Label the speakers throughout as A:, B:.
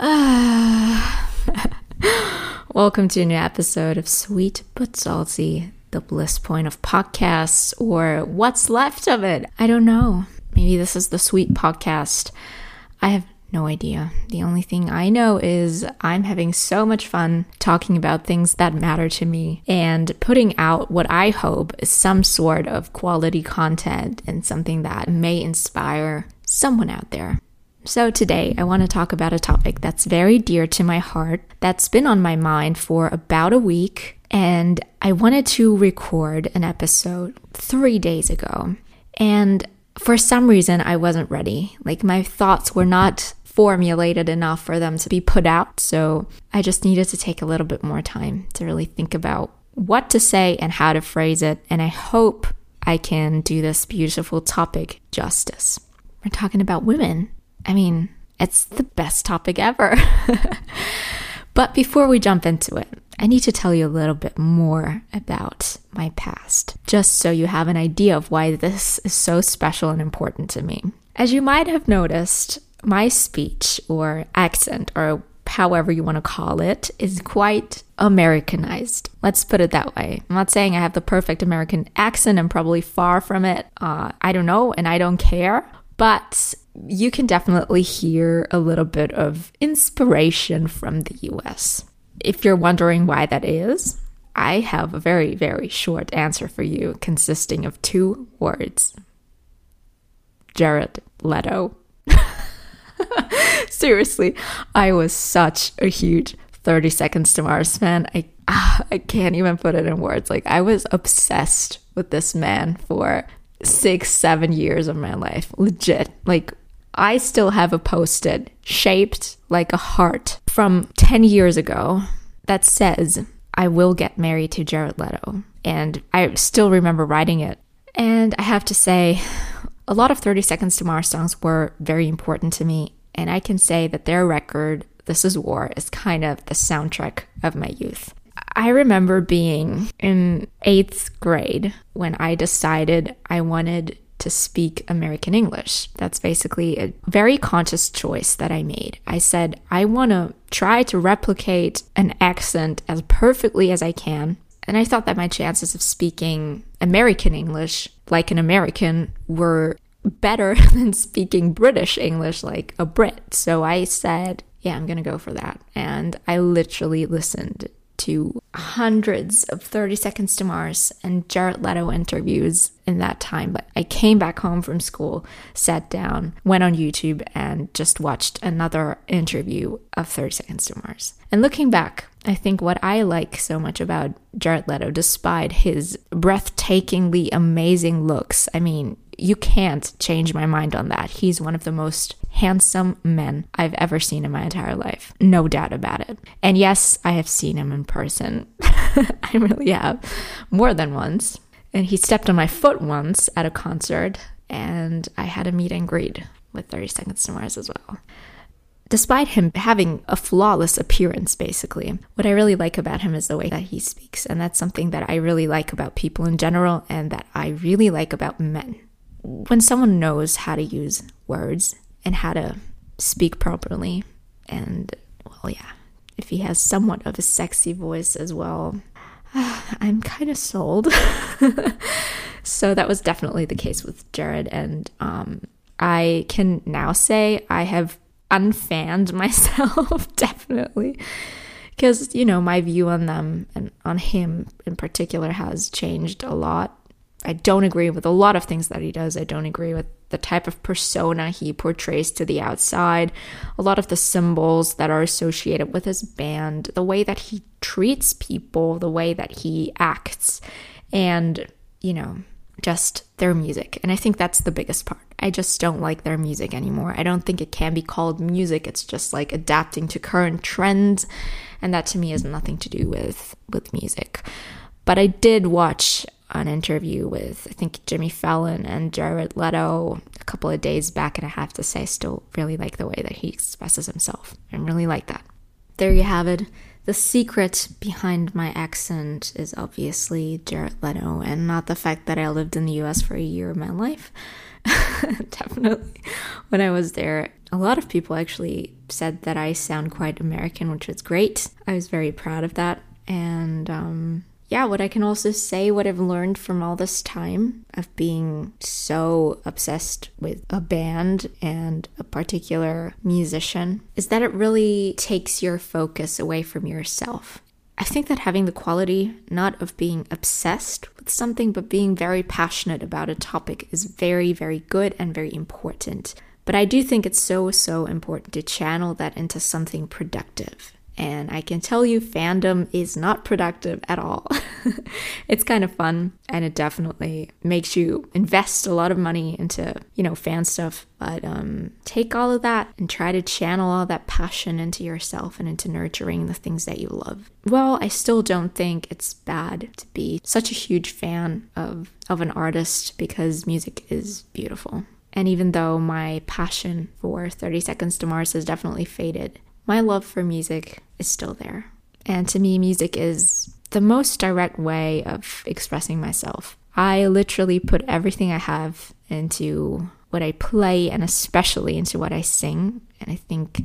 A: Welcome to a new episode of Sweet But Salty, the bliss point of podcasts, or what's left of it. I don't know. Maybe this is the sweet podcast. I have no idea. The only thing I know is I'm having so much fun talking about things that matter to me and putting out what I hope is some sort of quality content and something that may inspire someone out there. So, today I want to talk about a topic that's very dear to my heart, that's been on my mind for about a week, and I wanted to record an episode three days ago. And for some reason, I wasn't ready. Like, my thoughts were not formulated enough for them to be put out. So, I just needed to take a little bit more time to really think about what to say and how to phrase it. And I hope I can do this beautiful topic justice. We're talking about women I mean, it's the best topic ever. but before we jump into it, I need to tell you a little bit more about my past, just so you have an idea of why this is so special and important to me. As you might have noticed, my speech or accent, or however you want to call it, is quite Americanized. Let's put it that way. I'm not saying I have the perfect American accent, I'm probably far from it. Uh, I don't know, and I don't care. But you can definitely hear a little bit of inspiration from the US. If you're wondering why that is, I have a very, very short answer for you consisting of two words Jared Leto. Seriously, I was such a huge 30 Seconds to Mars fan. I, ah, I can't even put it in words. Like, I was obsessed with this man for six, seven years of my life. Legit. Like, I still have a post it shaped like a heart from 10 years ago that says, I will get married to Jared Leto. And I still remember writing it. And I have to say, a lot of 30 Seconds to Mars songs were very important to me. And I can say that their record, This Is War, is kind of the soundtrack of my youth. I remember being in eighth grade when I decided I wanted to speak American English. That's basically a very conscious choice that I made. I said, I want to try to replicate an accent as perfectly as I can. And I thought that my chances of speaking American English like an American were better than speaking British English like a Brit. So I said, yeah, I'm going to go for that. And I literally listened to hundreds of 30 Seconds to Mars and Jared Leto interviews in that time. But I came back home from school, sat down, went on YouTube, and just watched another interview of 30 Seconds to Mars. And looking back, I think what I like so much about Jared Leto, despite his breathtakingly amazing looks, I mean, you can't change my mind on that. He's one of the most handsome men I've ever seen in my entire life. No doubt about it. And yes, I have seen him in person. I really have. More than once. And he stepped on my foot once at a concert, and I had a meet and greet with 30 Seconds to Mars as well. Despite him having a flawless appearance, basically, what I really like about him is the way that he speaks. And that's something that I really like about people in general, and that I really like about men when someone knows how to use words and how to speak properly, and well, yeah, if he has somewhat of a sexy voice as well, I'm kind of sold. so that was definitely the case with Jared, and um, I can now say I have unfanned myself, definitely. Because, you know, my view on them and on him in particular has changed a lot I don't agree with a lot of things that he does. I don't agree with the type of persona he portrays to the outside, a lot of the symbols that are associated with his band, the way that he treats people, the way that he acts, and, you know, just their music. And I think that's the biggest part. I just don't like their music anymore. I don't think it can be called music. It's just like adapting to current trends, and that to me has nothing to do with with music. But I did watch an interview with I think Jimmy Fallon and Jared Leto a couple of days back, and I have to say, I still really like the way that he expresses himself. I really like that. There you have it. The secret behind my accent is obviously Jared Leto, and not the fact that I lived in the US for a year of my life. Definitely. When I was there, a lot of people actually said that I sound quite American, which was great. I was very proud of that. And um, yeah, what I can also say, what I've learned from all this time of being so obsessed with a band and a particular musician, is that it really takes your focus away from yourself. I think that having the quality not of being obsessed with something, but being very passionate about a topic is very, very good and very important. But I do think it's so, so important to channel that into something productive. And I can tell you, fandom is not productive at all. it's kind of fun and it definitely makes you invest a lot of money into, you know, fan stuff. But um, take all of that and try to channel all that passion into yourself and into nurturing the things that you love. Well, I still don't think it's bad to be such a huge fan of, of an artist because music is beautiful. And even though my passion for 30 Seconds to Mars has definitely faded, my love for music is still there. And to me, music is the most direct way of expressing myself. I literally put everything I have into what I play and especially into what I sing. And I think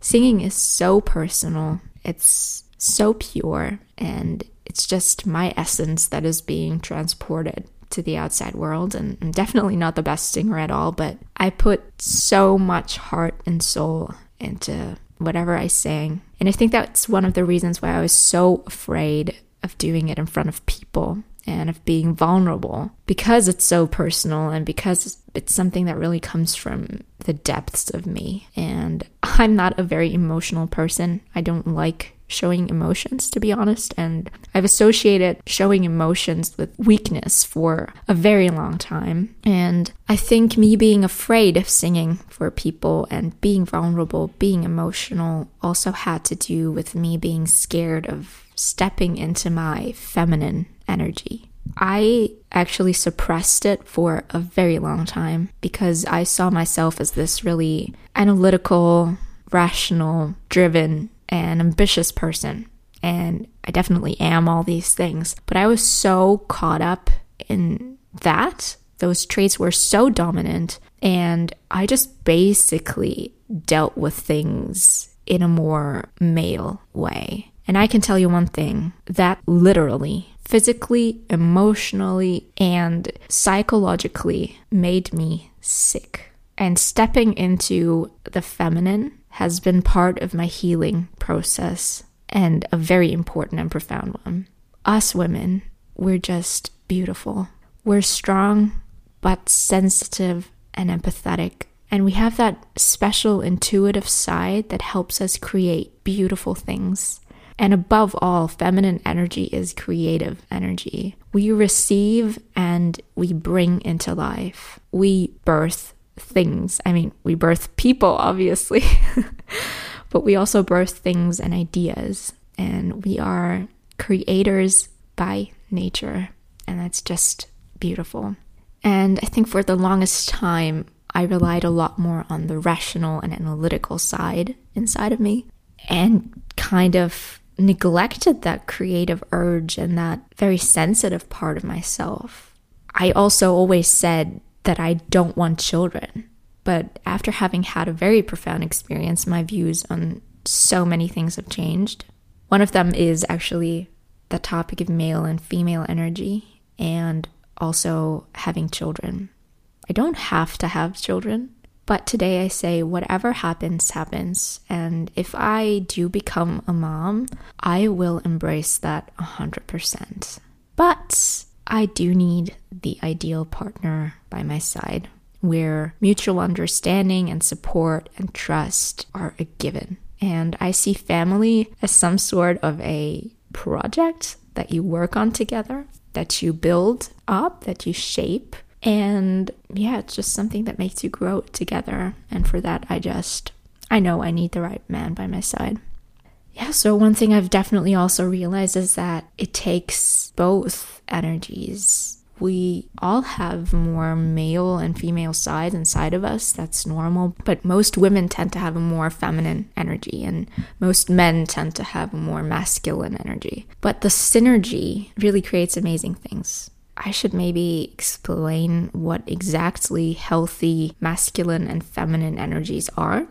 A: singing is so personal, it's so pure, and it's just my essence that is being transported to the outside world. And I'm definitely not the best singer at all, but I put so much heart and soul into whatever I sang. And I think that's one of the reasons why I was so afraid of doing it in front of people and of being vulnerable because it's so personal and because it's something that really comes from the depths of me. And I'm not a very emotional person. I don't like showing emotions, to be honest. And I've associated showing emotions with weakness for a very long time. And I think me being afraid of singing for people and being vulnerable, being emotional, also had to do with me being scared of stepping into my feminine energy. I actually suppressed it for a very long time because I saw myself as this really analytical, rational, driven an ambitious person. And I definitely am all these things. But I was so caught up in that. Those traits were so dominant. And I just basically dealt with things in a more male way. And I can tell you one thing that literally, physically, emotionally, and psychologically made me sick. And stepping into the feminine has been part of my healing process and a very important and profound one. Us women, we're just beautiful. We're strong, but sensitive and empathetic. And we have that special intuitive side that helps us create beautiful things. And above all, feminine energy is creative energy. We receive and we bring into life. We birth things. I mean, we birth people, obviously, but we also birth things and ideas. And we are creators by nature. And that's just beautiful. And I think for the longest time, I relied a lot more on the rational and analytical side inside of me and kind of neglected that creative urge and that very sensitive part of myself. I also always said that I don't want children. But after having had a very profound experience, my views on so many things have changed. One of them is actually the topic of male and female energy and also having children. I don't have to have children, but today I say whatever happens, happens. And if I do become a mom, I will embrace that 100%. But I do need the ideal partner by my side where mutual understanding and support and trust are a given. And I see family as some sort of a project that you work on together, that you build up, that you shape. And yeah, it's just something that makes you grow together. And for that, I just, I know I need the right man by my side. Yeah, so one thing I've definitely also realized is that it takes both energies. We all have more male and female sides inside of us. That's normal. But most women tend to have a more feminine energy, and most men tend to have a more masculine energy. But the synergy really creates amazing things. I should maybe explain what exactly healthy masculine and feminine energies are.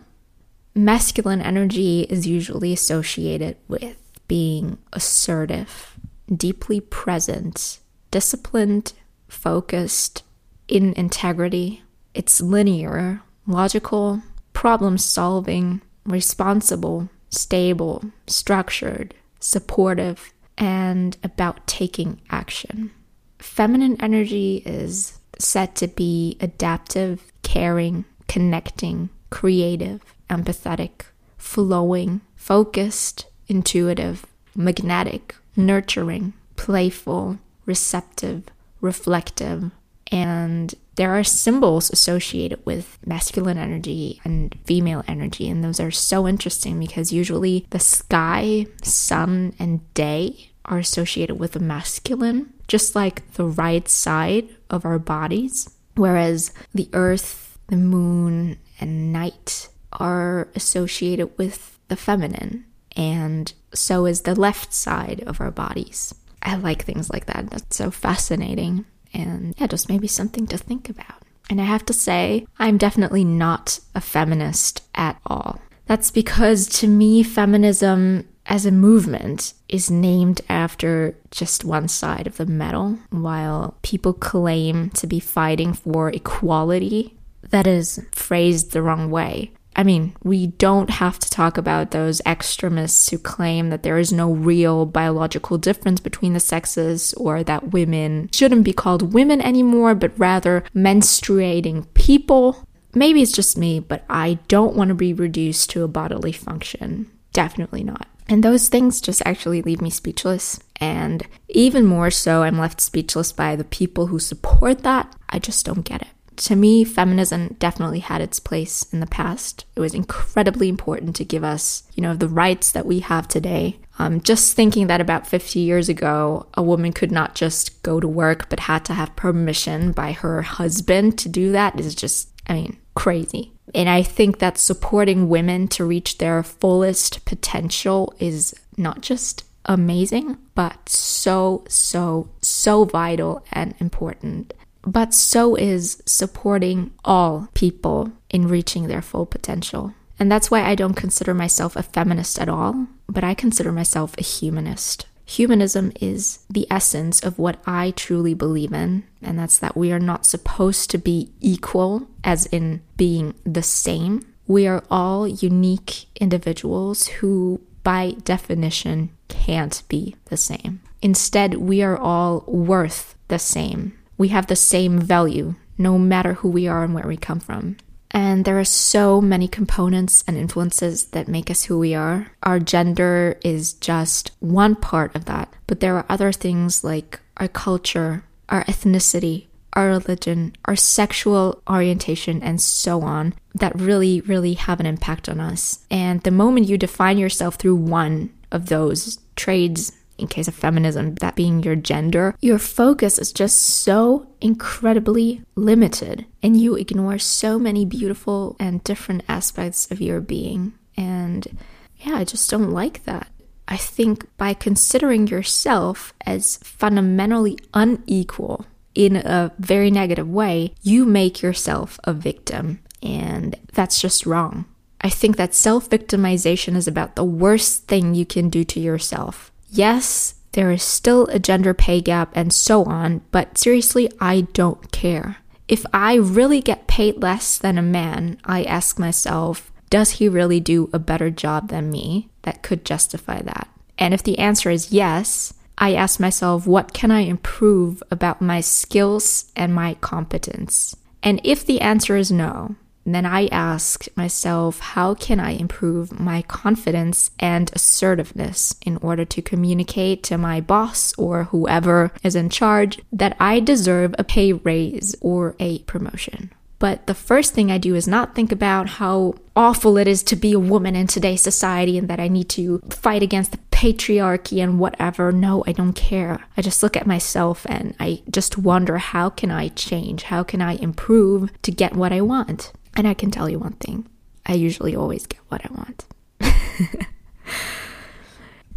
A: Masculine energy is usually associated with being assertive, deeply present, disciplined, focused, in integrity. It's linear, logical, problem solving, responsible, stable, structured, supportive, and about taking action. Feminine energy is said to be adaptive, caring, connecting, creative, empathetic, flowing, focused, intuitive, magnetic, nurturing, playful, receptive, reflective, and there are symbols associated with masculine energy and female energy, and those are so interesting because usually the sky, sun, and day are associated with the masculine, just like the right side of our bodies, whereas the earth, the moon, and night are associated with the feminine, and so is the left side of our bodies. I like things like that. That's so fascinating. And yeah, just maybe something to think about. And I have to say, I'm definitely not a feminist at all. That's because to me, feminism as a movement is named after just one side of the medal, while people claim to be fighting for equality. That is phrased the wrong way. I mean, we don't have to talk about those extremists who claim that there is no real biological difference between the sexes or that women shouldn't be called women anymore, but rather menstruating people. Maybe it's just me, but I don't want to be reduced to a bodily function. Definitely not. And those things just actually leave me speechless. And even more so, I'm left speechless by the people who support that. I just don't get it to me, feminism definitely had its place in the past. It was incredibly important to give us, you know, the rights that we have today. Um, just thinking that about 50 years ago, a woman could not just go to work but had to have permission by her husband to do that is just, I mean, crazy. And I think that supporting women to reach their fullest potential is not just amazing, but so, so, so vital and important but so is supporting all people in reaching their full potential. And that's why I don't consider myself a feminist at all, but I consider myself a humanist. Humanism is the essence of what I truly believe in, and that's that we are not supposed to be equal, as in being the same. We are all unique individuals who, by definition, can't be the same. Instead, we are all worth the same we have the same value, no matter who we are and where we come from. And there are so many components and influences that make us who we are. Our gender is just one part of that, but there are other things like our culture, our ethnicity, our religion, our sexual orientation, and so on that really, really have an impact on us. And the moment you define yourself through one of those traits, in case of feminism, that being your gender, your focus is just so incredibly limited and you ignore so many beautiful and different aspects of your being. And yeah, I just don't like that. I think by considering yourself as fundamentally unequal in a very negative way, you make yourself a victim. And that's just wrong. I think that self victimization is about the worst thing you can do to yourself. Yes, there is still a gender pay gap and so on, but seriously, I don't care. If I really get paid less than a man, I ask myself, does he really do a better job than me that could justify that? And if the answer is yes, I ask myself, what can I improve about my skills and my competence? And if the answer is no, then I ask myself, how can I improve my confidence and assertiveness in order to communicate to my boss or whoever is in charge that I deserve a pay raise or a promotion? But the first thing I do is not think about how awful it is to be a woman in today's society and that I need to fight against the patriarchy and whatever. No, I don't care. I just look at myself and I just wonder how can I change? How can I improve to get what I want? And I can tell you one thing I usually always get what I want.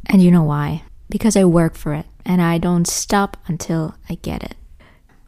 A: and you know why? Because I work for it and I don't stop until I get it.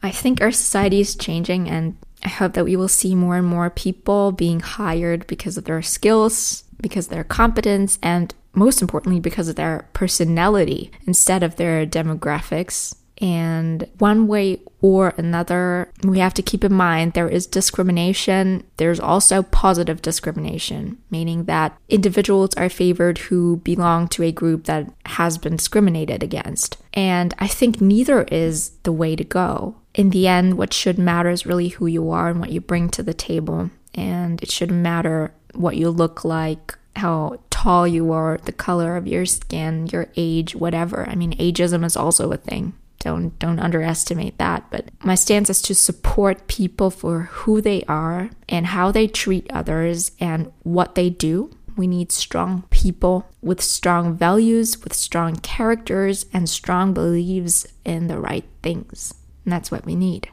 A: I think our society is changing, and I hope that we will see more and more people being hired because of their skills, because of their competence, and most importantly, because of their personality instead of their demographics. And one way or another, we have to keep in mind there is discrimination. There's also positive discrimination, meaning that individuals are favored who belong to a group that has been discriminated against. And I think neither is the way to go. In the end, what should matter is really who you are and what you bring to the table. And it shouldn't matter what you look like, how tall you are, the color of your skin, your age, whatever. I mean, ageism is also a thing. Don't don't underestimate that. But my stance is to support people for who they are and how they treat others and what they do. We need strong people with strong values, with strong characters, and strong beliefs in the right things. And that's what we need.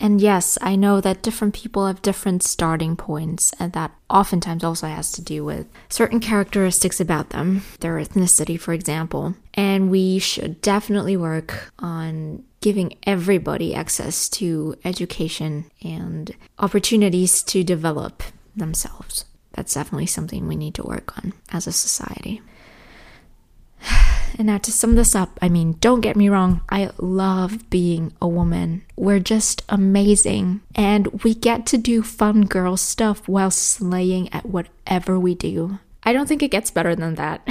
A: And yes, I know that different people have different starting points, and that oftentimes also has to do with certain characteristics about them, their ethnicity, for example. And we should definitely work on giving everybody access to education and opportunities to develop themselves. That's definitely something we need to work on as a society. And now to sum this up, I mean, don't get me wrong, I love being a woman. We're just amazing. And we get to do fun girl stuff while slaying at whatever we do. I don't think it gets better than that.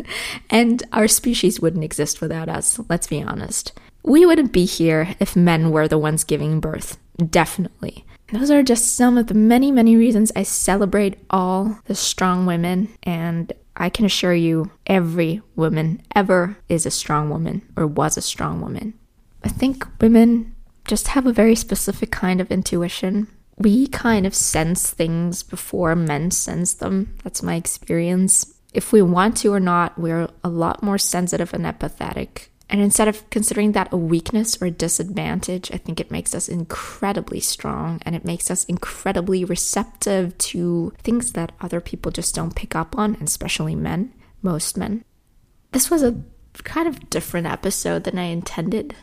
A: and our species wouldn't exist without us, let's be honest. We wouldn't be here if men were the ones giving birth. Definitely. Those are just some of the many, many reasons I celebrate all the strong women and I can assure you, every woman ever is a strong woman or was a strong woman. I think women just have a very specific kind of intuition. We kind of sense things before men sense them. That's my experience. If we want to or not, we're a lot more sensitive and empathetic and instead of considering that a weakness or a disadvantage, I think it makes us incredibly strong and it makes us incredibly receptive to things that other people just don't pick up on, especially men, most men. This was a kind of different episode than I intended,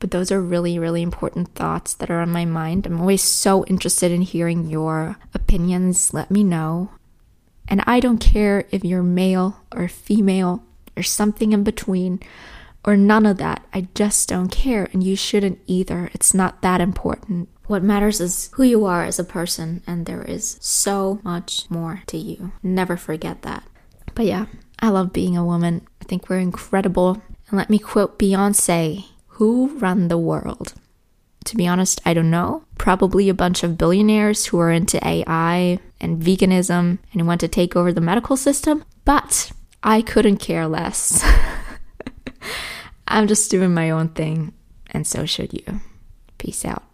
A: but those are really, really important thoughts that are on my mind. I'm always so interested in hearing your opinions. Let me know. And I don't care if you're male or female or something in between or none of that. I just don't care, and you shouldn't either. It's not that important. What matters is who you are as a person, and there is so much more to you. Never forget that. But yeah, I love being a woman. I think we're incredible. And let me quote Beyonce Who run the world? To be honest, I don't know. Probably a bunch of billionaires who are into AI and veganism and want to take over the medical system, but I couldn't care less. I'm just doing my own thing, and so should you. Peace out.